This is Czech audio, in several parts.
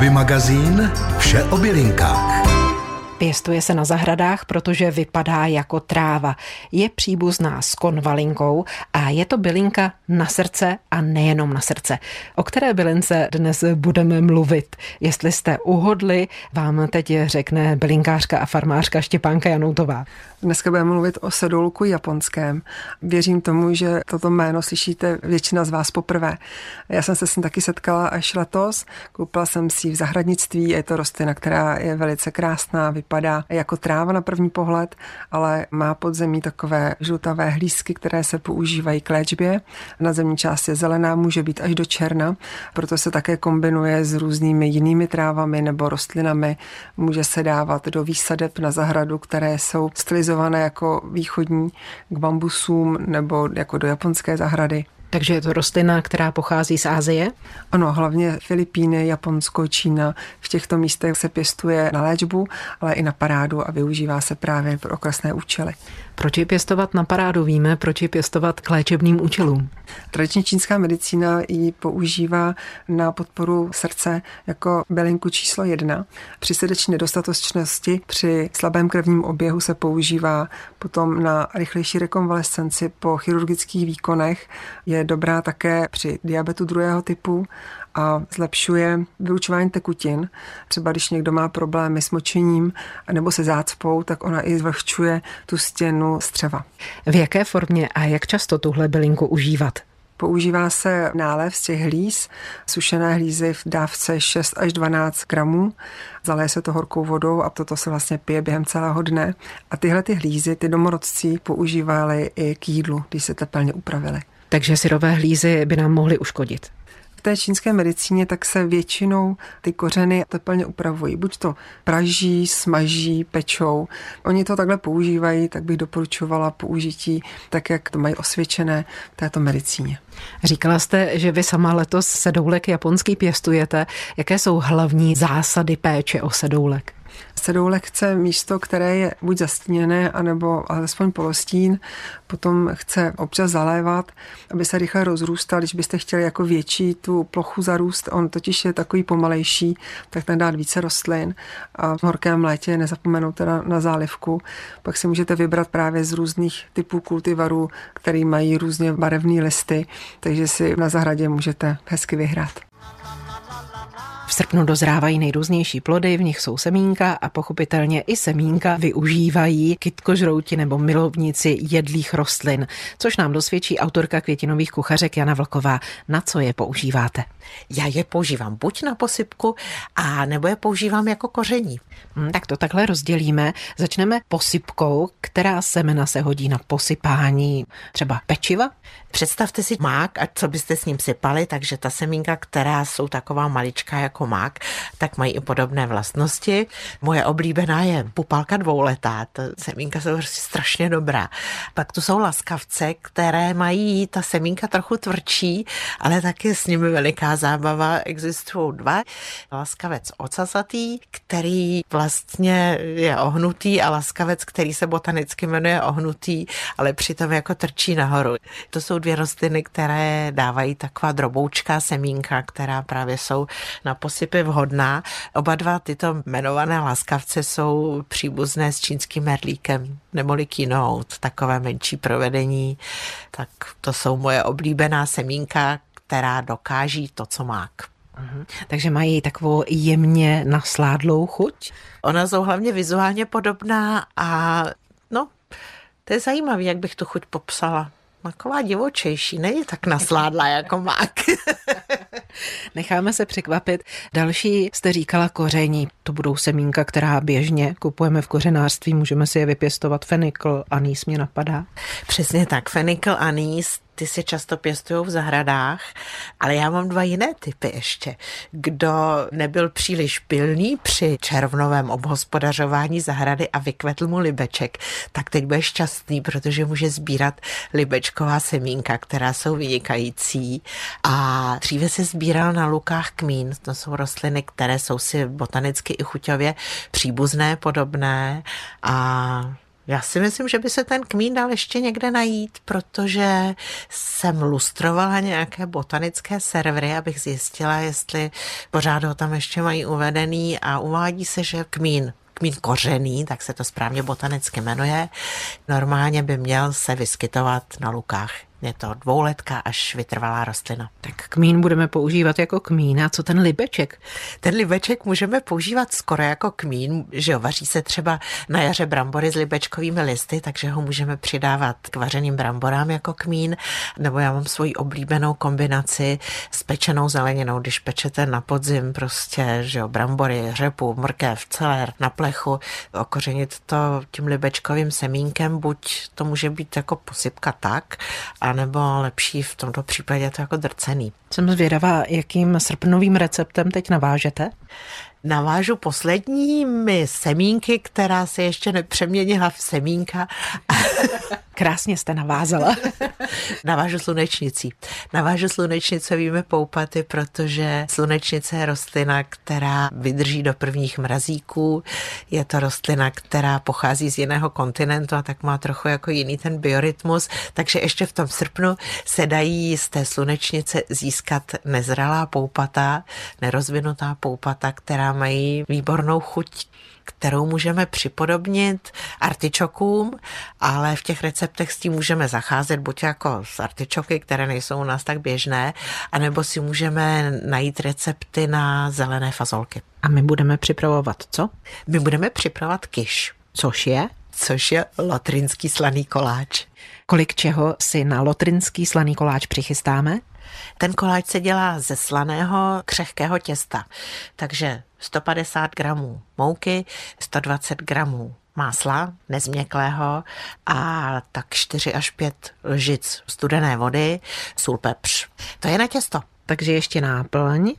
Hobby magazín Vše o bylinkách. Pěstuje se na zahradách, protože vypadá jako tráva. Je příbuzná s konvalinkou a je to bylinka na srdce a nejenom na srdce. O které bylince dnes budeme mluvit? Jestli jste uhodli, vám teď řekne bylinkářka a farmářka Štěpánka Janoutová. Dneska budeme mluvit o sedulku japonském. Věřím tomu, že toto jméno slyšíte většina z vás poprvé. Já jsem se s tím taky setkala až letos. Koupila jsem si v zahradnictví. Je to rostlina, která je velice krásná, vypadá jako tráva na první pohled, ale má pod zemí takové žlutavé hlízky, které se používají k léčbě. Na zemní část je zelená, může být až do černa, proto se také kombinuje s různými jinými trávami nebo rostlinami. Může se dávat do výsadeb na zahradu, které jsou stylizované stylizované jako východní k bambusům nebo jako do japonské zahrady. Takže je to rostlina, která pochází z Ázie? Ano, hlavně Filipíny, Japonsko, Čína. V těchto místech se pěstuje na léčbu, ale i na parádu a využívá se právě pro okrasné účely. Proč ji pěstovat na parádu? Víme, proč ji pěstovat k léčebným účelům? Tradiční čínská medicína ji používá na podporu srdce jako bylinku číslo jedna. Při srdeční nedostatečnosti, při slabém krevním oběhu se používá potom na rychlejší rekonvalescenci po chirurgických výkonech. Je dobrá také při diabetu druhého typu a zlepšuje vylučování tekutin. Třeba když někdo má problémy s močením nebo se zácpou, tak ona i zvlhčuje tu stěnu střeva. V jaké formě a jak často tuhle bylinku užívat? Používá se nálev z těch hlíz, sušené hlízy v dávce 6 až 12 gramů. Zaleje se to horkou vodou a toto se vlastně pije během celého dne. A tyhle ty hlízy, ty domorodci používali i k jídlu, když se tepelně upravili. Takže syrové hlízy by nám mohly uškodit v té čínské medicíně tak se většinou ty kořeny teplně upravují. Buď to praží, smaží, pečou. Oni to takhle používají, tak bych doporučovala použití tak, jak to mají osvědčené v této medicíně. Říkala jste, že vy sama letos sedoulek japonský pěstujete. Jaké jsou hlavní zásady péče o sedoulek? Sedoulek chce místo, které je buď zastíněné, anebo alespoň polostín. Potom chce občas zalévat, aby se rychle rozrůstal. Když byste chtěli jako větší tu plochu zarůst, on totiž je takový pomalejší, tak ten dát více rostlin. A v horkém létě nezapomenout teda na zálivku. Pak si můžete vybrat právě z různých typů kultivarů, který mají různě barevné listy, takže si na zahradě můžete hezky vyhrát. V srpnu dozrávají nejrůznější plody, v nich jsou semínka a pochopitelně i semínka využívají kytkožrouti nebo milovníci jedlých rostlin, což nám dosvědčí autorka květinových kuchařek Jana Vlková. Na co je používáte? Já je používám buď na posypku, a nebo je používám jako koření. Hmm, tak to takhle rozdělíme. Začneme posypkou, která semena se hodí na posypání třeba pečiva. Představte si mák a co byste s ním sypali, takže ta semínka, která jsou taková maličká jako mák, tak mají i podobné vlastnosti. Moje oblíbená je pupalka dvouletá, ta semínka jsou prostě strašně dobrá. Pak tu jsou laskavce, které mají ta semínka trochu tvrdší, ale taky s nimi veliká zábava. Existují dva. Laskavec ocasatý, který vlastně je ohnutý a laskavec, který se botanicky jmenuje ohnutý, ale přitom jako trčí nahoru. To jsou dvě rostliny, které dávají taková droboučká semínka, která právě jsou na posypy vhodná. Oba dva tyto jmenované laskavce jsou příbuzné s čínským merlíkem, neboli kinout, takové menší provedení. Tak to jsou moje oblíbená semínka, která dokáží to, co mák. Mhm. Takže mají takovou jemně nasládlou chuť? Ona jsou hlavně vizuálně podobná a no, to je zajímavé, jak bych tu chuť popsala taková divočejší, není tak nasládla jako mák. Necháme se překvapit. Další jste říkala koření. To budou semínka, která běžně kupujeme v kořenářství. Můžeme si je vypěstovat. Fenikl, anýs mě napadá. Přesně tak. Fenikl, anýs, ty se často pěstují v zahradách, ale já mám dva jiné typy ještě. Kdo nebyl příliš pilný při červnovém obhospodařování zahrady a vykvetl mu libeček, tak teď bude šťastný, protože může sbírat libečková semínka, která jsou vynikající. A dříve se sbíral na lukách kmín, to jsou rostliny, které jsou si botanicky i chuťově příbuzné, podobné a Já si myslím, že by se ten kmín dal ještě někde najít, protože jsem lustrovala nějaké botanické servery, abych zjistila, jestli pořád ho tam ještě mají uvedený a uvádí se, že kmín kmín kořený, tak se to správně botanicky jmenuje, normálně by měl se vyskytovat na lukách. Je to dvouletka až vytrvalá rostlina. Tak kmín budeme používat jako kmín. A co ten libeček? Ten libeček můžeme používat skoro jako kmín, že jo, vaří se třeba na jaře brambory s libečkovými listy, takže ho můžeme přidávat k vařeným bramborám jako kmín, nebo já mám svoji oblíbenou kombinaci s pečenou zeleninou, když pečete na podzim prostě, že jo, brambory, řepu, mrkev, celer na plechu, okořenit to tím libečkovým semínkem, buď to může být jako posypka tak, a anebo lepší v tomto případě to jako drcený. Jsem zvědavá, jakým srpnovým receptem teď navážete? Navážu posledními semínky, která se ještě nepřeměnila v semínka. Krásně jste navázala. Navážu slunečnicí. Navážu slunečnicovými poupaty, protože slunečnice je rostlina, která vydrží do prvních mrazíků. Je to rostlina, která pochází z jiného kontinentu a tak má trochu jako jiný ten biorytmus. Takže ještě v tom srpnu se dají z té slunečnice získat nezralá poupata, nerozvinutá poupata, která mají výbornou chuť kterou můžeme připodobnit artičokům, ale v těch receptech s tím můžeme zacházet buď jako s artičoky, které nejsou u nás tak běžné, anebo si můžeme najít recepty na zelené fazolky. A my budeme připravovat co? My budeme připravovat kiš. Což je? Což je lotrinský slaný koláč. Kolik čeho si na lotrinský slaný koláč přichystáme? Ten koláč se dělá ze slaného křehkého těsta, takže 150 gramů mouky, 120 gramů másla nezměklého a tak 4 až 5 lžic studené vody, sůl, pepř. To je na těsto. Takže ještě náplň.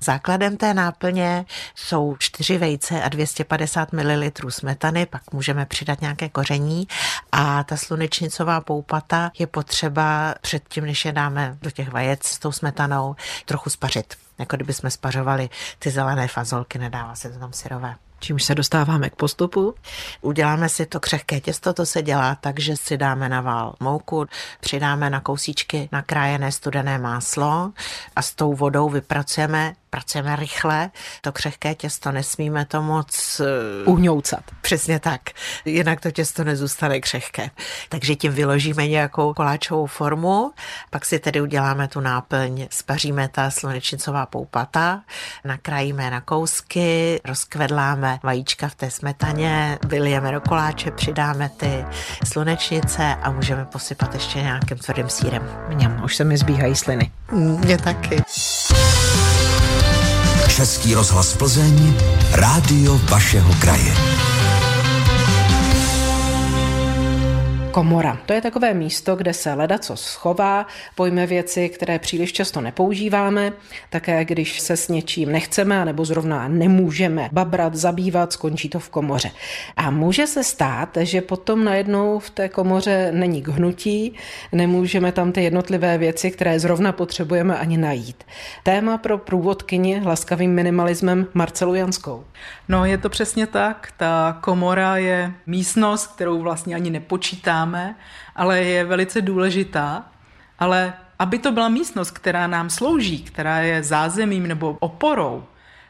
Základem té náplně jsou 4 vejce a 250 ml smetany, pak můžeme přidat nějaké koření a ta slunečnicová poupata je potřeba předtím, než je dáme do těch vajec s tou smetanou, trochu spařit. Jako kdyby jsme spařovali ty zelené fazolky, nedává se to tam syrové. Čímž se dostáváme k postupu? Uděláme si to křehké těsto, to se dělá tak, že si dáme na vál mouku, přidáme na kousíčky nakrájené studené máslo a s tou vodou vypracujeme pracujeme rychle, to křehké těsto nesmíme to moc eh, uhňoucat. Přesně tak, jinak to těsto nezůstane křehké. Takže tím vyložíme nějakou koláčovou formu, pak si tedy uděláme tu náplň, spaříme ta slunečnicová poupata, nakrájíme na kousky, rozkvedláme vajíčka v té smetaně, vylijeme do koláče, přidáme ty slunečnice a můžeme posypat ještě nějakým tvrdým sírem. Mňam, už se mi zbíhají sliny. Mně taky. Český rozhlas Plzeň, rádio vašeho kraje. Komora. To je takové místo, kde se leda co schová, pojme věci, které příliš často nepoužíváme, také když se s něčím nechceme nebo zrovna nemůžeme babrat, zabývat, skončí to v komoře. A může se stát, že potom najednou v té komoře není k hnutí, nemůžeme tam ty jednotlivé věci, které zrovna potřebujeme ani najít. Téma pro průvodkyni laskavým minimalismem Marcelu Janskou. No, je to přesně tak. Ta komora je místnost, kterou vlastně ani nepočítáme, ale je velice důležitá. Ale aby to byla místnost, která nám slouží, která je zázemím nebo oporou,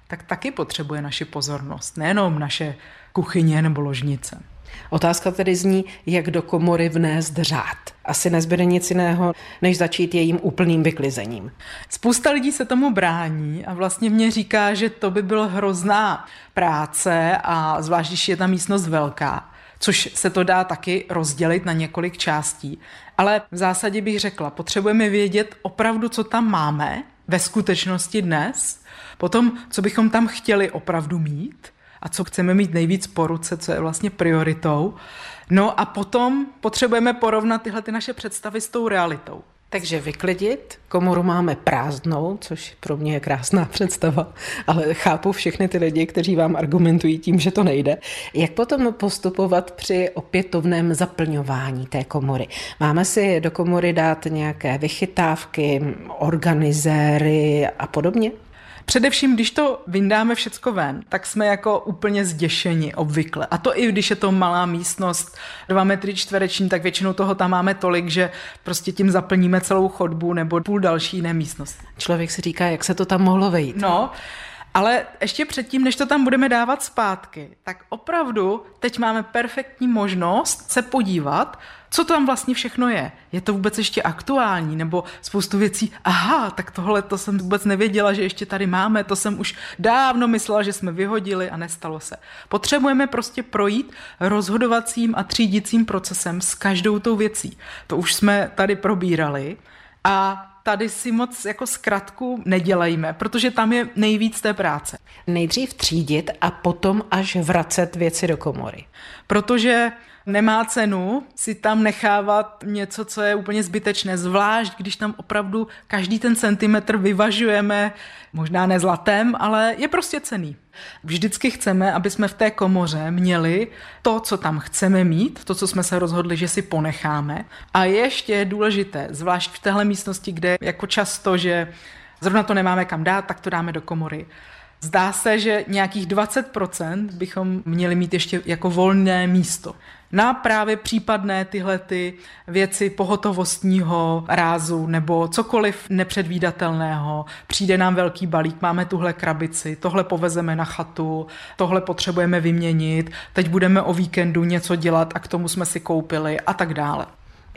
tak taky potřebuje naši pozornost, nejenom naše kuchyně nebo ložnice. Otázka tedy zní, jak do komory vnést řád. Asi nezbyde nic jiného, než začít jejím úplným vyklizením. Spousta lidí se tomu brání a vlastně mě říká, že to by byla hrozná práce a zvlášť, když je ta místnost velká což se to dá taky rozdělit na několik částí. Ale v zásadě bych řekla, potřebujeme vědět opravdu, co tam máme ve skutečnosti dnes, potom, co bychom tam chtěli opravdu mít a co chceme mít nejvíc po ruce, co je vlastně prioritou. No a potom potřebujeme porovnat tyhle ty naše představy s tou realitou. Takže vyklidit, komoru máme prázdnou, což pro mě je krásná představa, ale chápu všechny ty lidi, kteří vám argumentují tím, že to nejde. Jak potom postupovat při opětovném zaplňování té komory? Máme si do komory dát nějaké vychytávky, organizéry a podobně? Především, když to vyndáme všecko ven, tak jsme jako úplně zděšeni obvykle. A to i když je to malá místnost, dva metry čtvereční, tak většinou toho tam máme tolik, že prostě tím zaplníme celou chodbu nebo půl další jiné místnosti. Člověk si říká, jak se to tam mohlo vejít. No, ale ještě předtím, než to tam budeme dávat zpátky, tak opravdu teď máme perfektní možnost se podívat, co tam vlastně všechno je. Je to vůbec ještě aktuální? Nebo spoustu věcí, aha, tak tohle to jsem vůbec nevěděla, že ještě tady máme, to jsem už dávno myslela, že jsme vyhodili a nestalo se. Potřebujeme prostě projít rozhodovacím a třídicím procesem s každou tou věcí. To už jsme tady probírali a tady si moc jako zkratku nedělejme, protože tam je nejvíc té práce. Nejdřív třídit a potom až vracet věci do komory. Protože nemá cenu si tam nechávat něco, co je úplně zbytečné, zvlášť když tam opravdu každý ten centimetr vyvažujeme, možná ne zlatem, ale je prostě cený. Vždycky chceme, aby jsme v té komoře měli to, co tam chceme mít, to, co jsme se rozhodli, že si ponecháme. A ještě je důležité, zvlášť v téhle místnosti, kde jako často, že zrovna to nemáme kam dát, tak to dáme do komory. Zdá se, že nějakých 20% bychom měli mít ještě jako volné místo na právě případné tyhle ty věci pohotovostního rázu nebo cokoliv nepředvídatelného. Přijde nám velký balík, máme tuhle krabici, tohle povezeme na chatu, tohle potřebujeme vyměnit, teď budeme o víkendu něco dělat a k tomu jsme si koupili a tak dále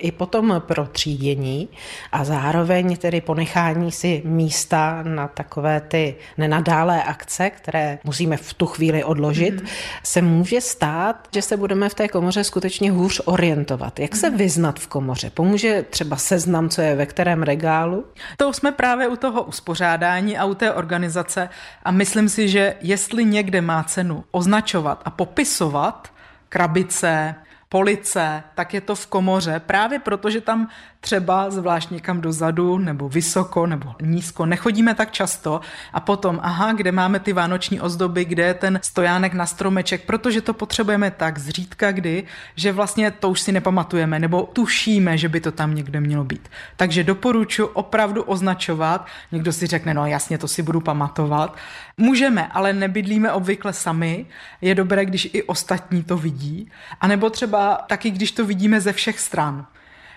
i potom pro třídění a zároveň tedy ponechání si místa na takové ty nenadálé akce, které musíme v tu chvíli odložit, mm. se může stát, že se budeme v té komoře skutečně hůř orientovat. Jak se mhm. vyznat v komoře? Pomůže třeba seznam, co je ve kterém regálu? To jsme právě u toho uspořádání a u té organizace a myslím si, že jestli někde má cenu označovat a popisovat krabice, police, tak je to v komoře, právě protože tam třeba zvlášť někam dozadu, nebo vysoko, nebo nízko, nechodíme tak často a potom, aha, kde máme ty vánoční ozdoby, kde je ten stojánek na stromeček, protože to potřebujeme tak zřídka kdy, že vlastně to už si nepamatujeme, nebo tušíme, že by to tam někde mělo být. Takže doporučuji opravdu označovat, někdo si řekne, no jasně, to si budu pamatovat. Můžeme, ale nebydlíme obvykle sami, je dobré, když i ostatní to vidí, a nebo třeba taky, když to vidíme ze všech stran.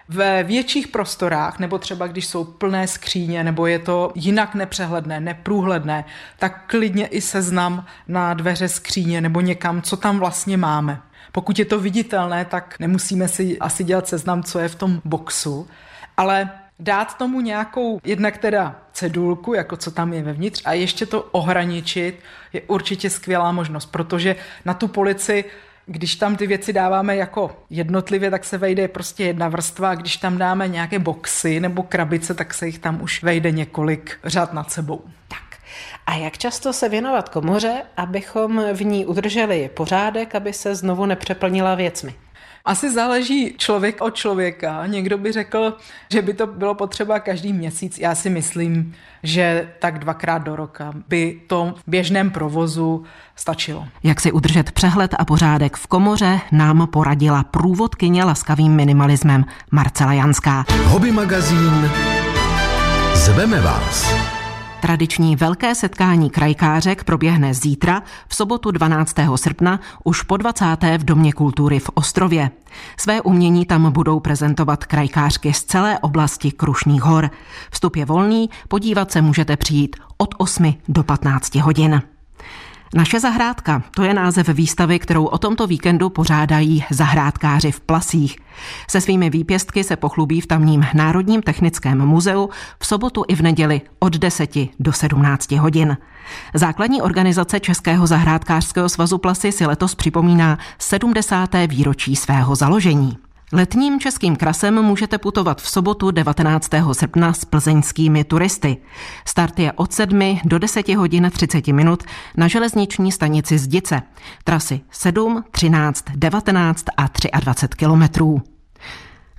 Ve větších prostorách, nebo třeba když jsou plné skříně, nebo je to jinak nepřehledné, neprůhledné, tak klidně i seznam na dveře skříně nebo někam, co tam vlastně máme. Pokud je to viditelné, tak nemusíme si asi dělat seznam, co je v tom boxu, ale dát tomu nějakou, jednak teda cedulku, jako co tam je vevnitř, a ještě to ohraničit je určitě skvělá možnost, protože na tu polici když tam ty věci dáváme jako jednotlivě, tak se vejde prostě jedna vrstva a když tam dáme nějaké boxy nebo krabice, tak se jich tam už vejde několik řad nad sebou. Tak. A jak často se věnovat komoře, abychom v ní udrželi pořádek, aby se znovu nepřeplnila věcmi? Asi záleží člověk od člověka. Někdo by řekl, že by to bylo potřeba každý měsíc. Já si myslím, že tak dvakrát do roka by to v běžném provozu stačilo. Jak si udržet přehled a pořádek v komoře, nám poradila průvodkyně laskavým minimalismem Marcela Janská. Hobby magazín Zveme vás. Tradiční velké setkání krajkářek proběhne zítra, v sobotu 12. srpna, už po 20. v Domě kultury v Ostrově. Své umění tam budou prezentovat krajkářky z celé oblasti Krušných hor. Vstup je volný, podívat se můžete přijít od 8 do 15 hodin. Naše zahrádka, to je název výstavy, kterou o tomto víkendu pořádají zahrádkáři v Plasích. Se svými výpěstky se pochlubí v tamním Národním technickém muzeu v sobotu i v neděli od 10 do 17 hodin. Základní organizace Českého zahrádkářského svazu Plasy si letos připomíná 70. výročí svého založení. Letním českým krasem můžete putovat v sobotu 19. srpna s plzeňskými turisty. Start je od 7 do 10 hodin 30 minut na železniční stanici Zdice. Trasy 7, 13, 19 a 23 kilometrů.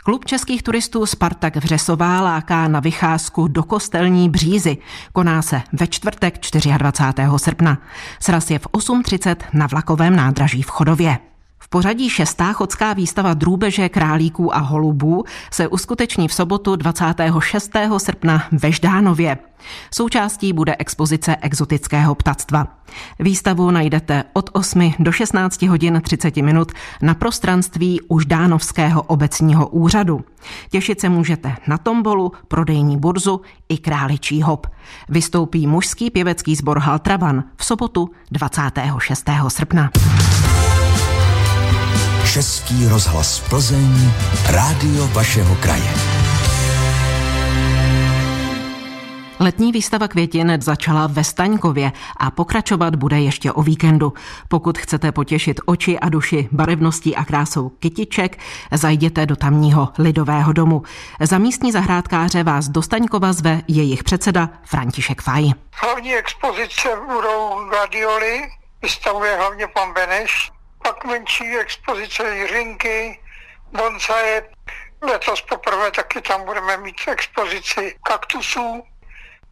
Klub českých turistů Spartak Vřesová láká na vycházku do kostelní břízy. Koná se ve čtvrtek 24. srpna. Sraz je v 8.30 na vlakovém nádraží v Chodově. V pořadí šestá chodská výstava drůbeže, králíků a holubů se uskuteční v sobotu 26. srpna ve Ždánově. Součástí bude expozice exotického ptactva. Výstavu najdete od 8 do 16 hodin 30 minut na prostranství Uždánovského obecního úřadu. Těšit se můžete na tombolu, prodejní burzu i králičí hop. Vystoupí mužský pěvecký sbor Haltravan v sobotu 26. srpna. Český rozhlas Plzeň, rádio vašeho kraje. Letní výstava květin začala ve Staňkově a pokračovat bude ještě o víkendu. Pokud chcete potěšit oči a duši barevností a krásou kytiček, zajděte do tamního lidového domu. Za místní zahrádkáře vás do Staňkova zve jejich předseda František Faj. Hlavní expozice budou gladioly, vystavuje hlavně pan Beneš, pak menší expozice jiřinky, bonsaje. Letos poprvé taky tam budeme mít expozici kaktusů,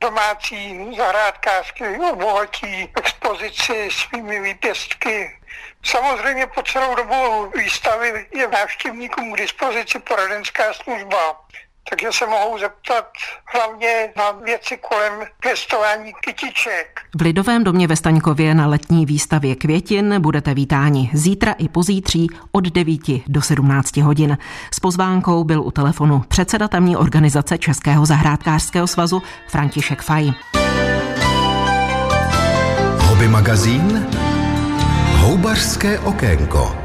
domácí zahrádkářky obohatí expozici svými výpěstky. Samozřejmě po celou dobu výstavy je návštěvníkům k dispozici poradenská služba takže se mohou zeptat hlavně na věci kolem pěstování kytiček. V Lidovém domě ve Staňkově na letní výstavě květin budete vítáni zítra i pozítří od 9 do 17 hodin. S pozvánkou byl u telefonu předseda tamní organizace Českého zahrádkářského svazu František Faj. Hobby magazín Houbařské okénko.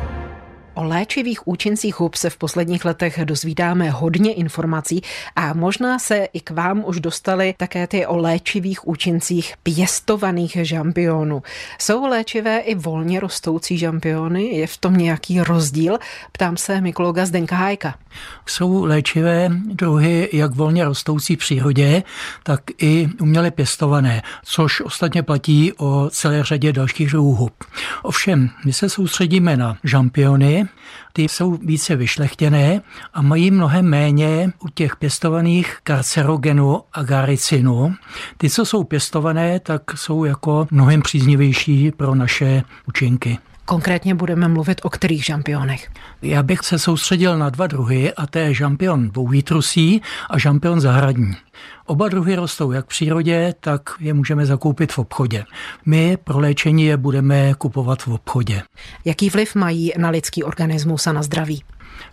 O léčivých účincích hub se v posledních letech dozvídáme hodně informací a možná se i k vám už dostali také ty o léčivých účincích pěstovaných žampionů. Jsou léčivé i volně rostoucí žampiony? Je v tom nějaký rozdíl? Ptám se mykologa Zdenka Hájka. Jsou léčivé druhy jak volně rostoucí v přírodě, tak i uměle pěstované, což ostatně platí o celé řadě dalších druhů hub. Ovšem, my se soustředíme na žampiony, ty jsou více vyšlechtěné a mají mnohem méně u těch pěstovaných karcerogenu a garicinu. Ty, co jsou pěstované, tak jsou jako mnohem příznivější pro naše účinky. Konkrétně budeme mluvit o kterých žampionech? Já bych se soustředil na dva druhy, a to je žampion dvouvítrusí a žampion zahradní. Oba druhy rostou jak v přírodě, tak je můžeme zakoupit v obchodě. My pro léčení je budeme kupovat v obchodě. Jaký vliv mají na lidský organismus a na zdraví?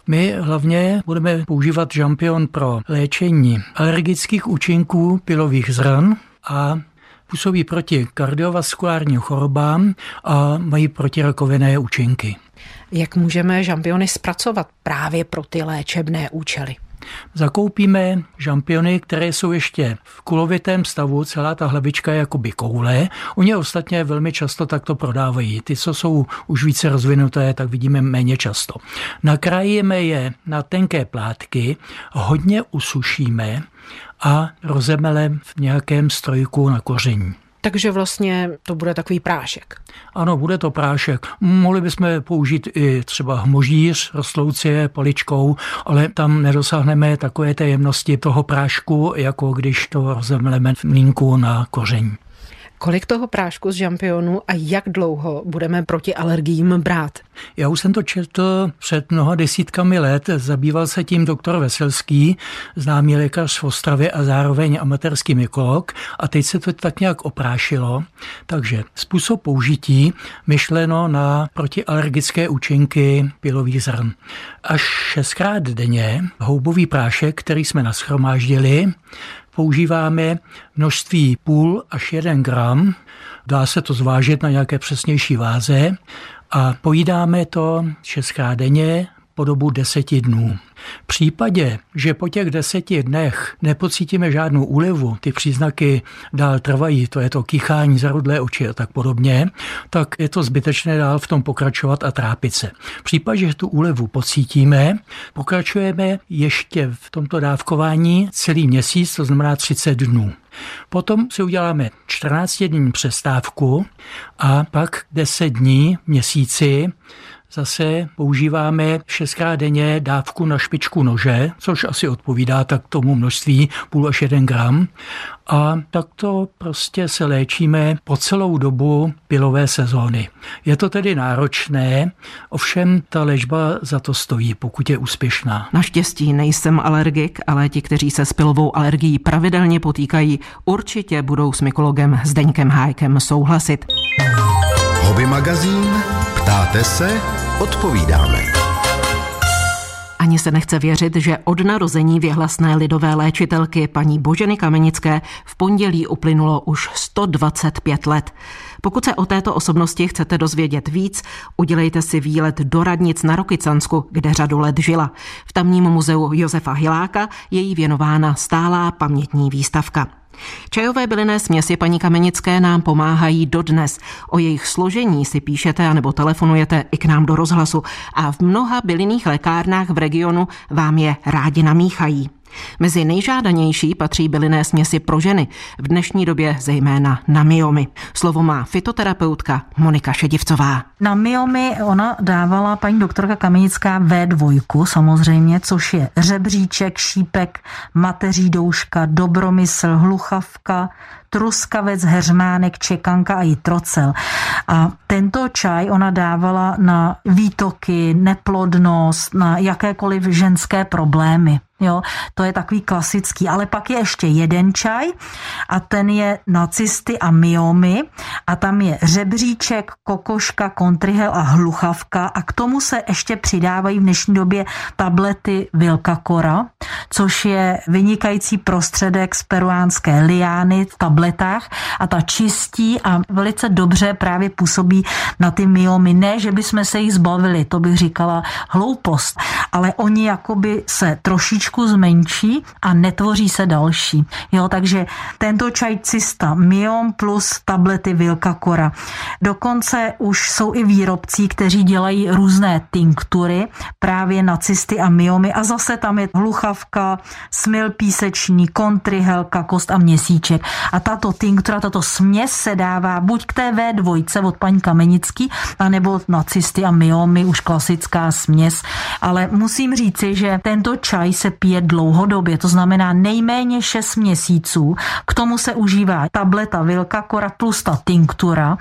My hlavně budeme používat žampion pro léčení alergických účinků pilových zran a působí proti kardiovaskulárním chorobám a mají protirakovinné účinky. Jak můžeme žampiony zpracovat právě pro ty léčebné účely? Zakoupíme žampiony, které jsou ještě v kulovitém stavu, celá ta hlavička je jakoby koule. Oni ostatně velmi často takto prodávají. Ty, co jsou už více rozvinuté, tak vidíme méně často. Nakrájíme je na tenké plátky, hodně usušíme a rozemelem v nějakém strojku na koření. Takže vlastně to bude takový prášek. Ano, bude to prášek. Mohli bychom použít i třeba hmožíř, rostlouci je paličkou, ale tam nedosáhneme takové té jemnosti toho prášku, jako když to rozemleme v mlínku na koření. Kolik toho prášku z žampionu a jak dlouho budeme proti alergiím brát? Já už jsem to četl před mnoha desítkami let. Zabýval se tím doktor Veselský, známý lékař v Ostravě a zároveň amatérský mykolog. A teď se to tak nějak oprášilo. Takže způsob použití myšleno na protialergické účinky pilových zrn. Až šestkrát denně houbový prášek, který jsme naschromáždili, používáme množství půl až jeden gram, dá se to zvážit na nějaké přesnější váze. A pojídáme to šestkrát denně po dobu deseti dnů. V případě, že po těch deseti dnech nepocítíme žádnou úlevu, ty příznaky dál trvají, to je to kýchání, zarudlé oči a tak podobně, tak je to zbytečné dál v tom pokračovat a trápit se. V případě, že tu úlevu pocítíme, pokračujeme ještě v tomto dávkování celý měsíc, to znamená 30 dnů. Potom si uděláme 14 dní přestávku a pak 10 dní měsíci zase používáme šestkrát denně dávku na špičku nože, což asi odpovídá tak tomu množství půl až jeden gram. A takto prostě se léčíme po celou dobu pilové sezóny. Je to tedy náročné, ovšem ta léčba za to stojí, pokud je úspěšná. Naštěstí nejsem alergik, ale ti, kteří se s pilovou alergií pravidelně potýkají, určitě budou s mykologem Zdeňkem Hájkem souhlasit. Hobby magazín Ptáte se? Odpovídáme. Ani se nechce věřit, že od narození věhlasné lidové léčitelky paní Boženy Kamenické v pondělí uplynulo už 125 let. Pokud se o této osobnosti chcete dozvědět víc, udělejte si výlet do radnic na Rokycansku, kde řadu let žila. V tamním muzeu Josefa Hiláka je jí věnována stálá pamětní výstavka. Čajové bylinné směsi paní Kamenické nám pomáhají dodnes. O jejich složení si píšete anebo telefonujete i k nám do rozhlasu a v mnoha bylinných lékárnách v regionu vám je rádi namíchají. Mezi nejžádanější patří bylinné směsi pro ženy, v dnešní době zejména na myomy. Slovo má fitoterapeutka Monika Šedivcová. Na myomy ona dávala paní doktorka Kamenická V2, samozřejmě, což je řebříček, šípek, mateří douška, dobromysl, hluchavka, truskavec, heřmánek, čekanka a jitrocel. A tento čaj ona dávala na výtoky, neplodnost, na jakékoliv ženské problémy. Jo, to je takový klasický. Ale pak je ještě jeden čaj a ten je nacysty a myomy a tam je řebříček, kokoška, kontrihel a hluchavka a k tomu se ještě přidávají v dnešní době tablety Vilkakora, což je vynikající prostředek z peruánské liány v tabletách a ta čistí a velice dobře právě působí na ty myomy. Ne, že bychom se jich zbavili, to bych říkala hloupost, ale oni jakoby se trošičku zmenší a netvoří se další. Jo, takže tento čaj cista Miom plus tablety Vilkakora. Dokonce už jsou i výrobci, kteří dělají různé tinktury právě na cysty a myomy a zase tam je hluchavka, smil písečný, kontryhelka, kost a měsíček. A tato tinktura, tato směs se dává buď k té V2 od paní Kamenický, anebo na cysty a myomy, už klasická směs. Ale musím říci, že tento čaj se pije dlouhodobě, to znamená nejméně 6 měsíců. K tomu se užívá tableta Vilkakora plus ta tinktura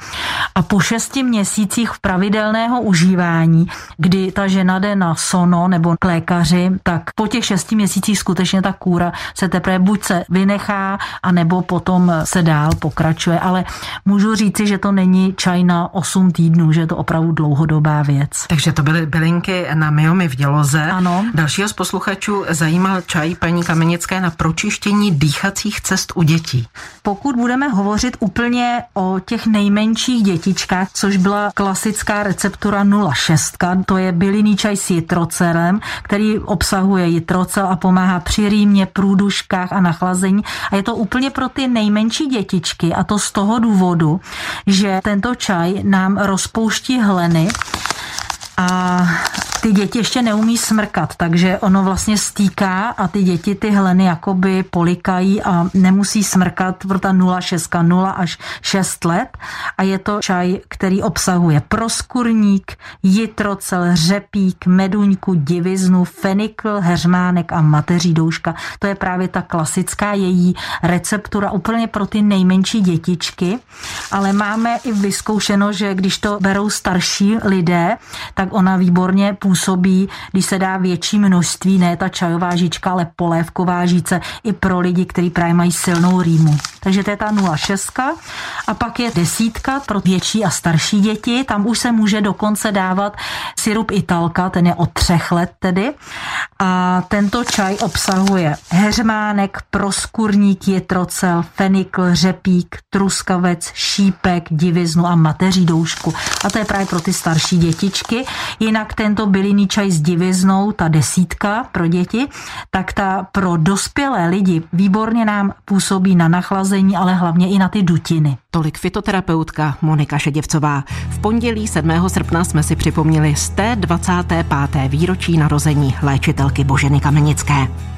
a po 6 měsících v pravidelného užívání, kdy ta žena jde na sono nebo k lékaři, tak po těch 6 měsících skutečně ta kůra se teprve buď se vynechá, anebo potom se dál pokračuje. Ale můžu říci, že to není čaj na 8 týdnů, že je to opravdu dlouhodobá věc. Takže to byly bylinky na myomy v děloze. Ano. Dalšího z posluchačů zajímal čaj paní Kamenické na pročištění dýchacích cest u dětí. Pokud budeme hovořit úplně o těch nejmenších dětičkách, což byla klasická receptura 06, to je bylinný čaj s jitrocelem, který obsahuje jitrocel a pomáhá při rýmě, průduškách a nachlazení. A je to úplně pro ty nejmenší dětičky a to z toho důvodu, že tento čaj nám rozpouští hleny a ty děti ještě neumí smrkat, takže ono vlastně stýká a ty děti ty hleny jakoby polikají a nemusí smrkat pro ta 0,6, 0 až 6 let a je to čaj, který obsahuje proskurník, jitrocel, řepík, meduňku, diviznu, fenikl, heřmánek a mateří douška. To je právě ta klasická její receptura úplně pro ty nejmenší dětičky, ale máme i vyzkoušeno, že když to berou starší lidé, tak ona výborně působí působí, když se dá větší množství, ne ta čajová žička, ale polévková žíce i pro lidi, kteří právě mají silnou rýmu. Takže to je ta 0,6. A pak je desítka pro větší a starší děti. Tam už se může dokonce dávat syrup italka, ten je od třech let tedy. A tento čaj obsahuje heřmánek, proskurník, jitrocel, fenikl, řepík, truskavec, šípek, diviznu a mateří doušku. A to je právě pro ty starší dětičky. Jinak tento bylinný čaj s diviznou, ta desítka pro děti, tak ta pro dospělé lidi výborně nám působí na nachlazení, ale hlavně i na ty dutiny. Tolik fitoterapeutka Monika Šeděvcová. V pondělí 7. srpna jsme si připomněli z té 25. výročí narození léčitelky Boženy Kamenické.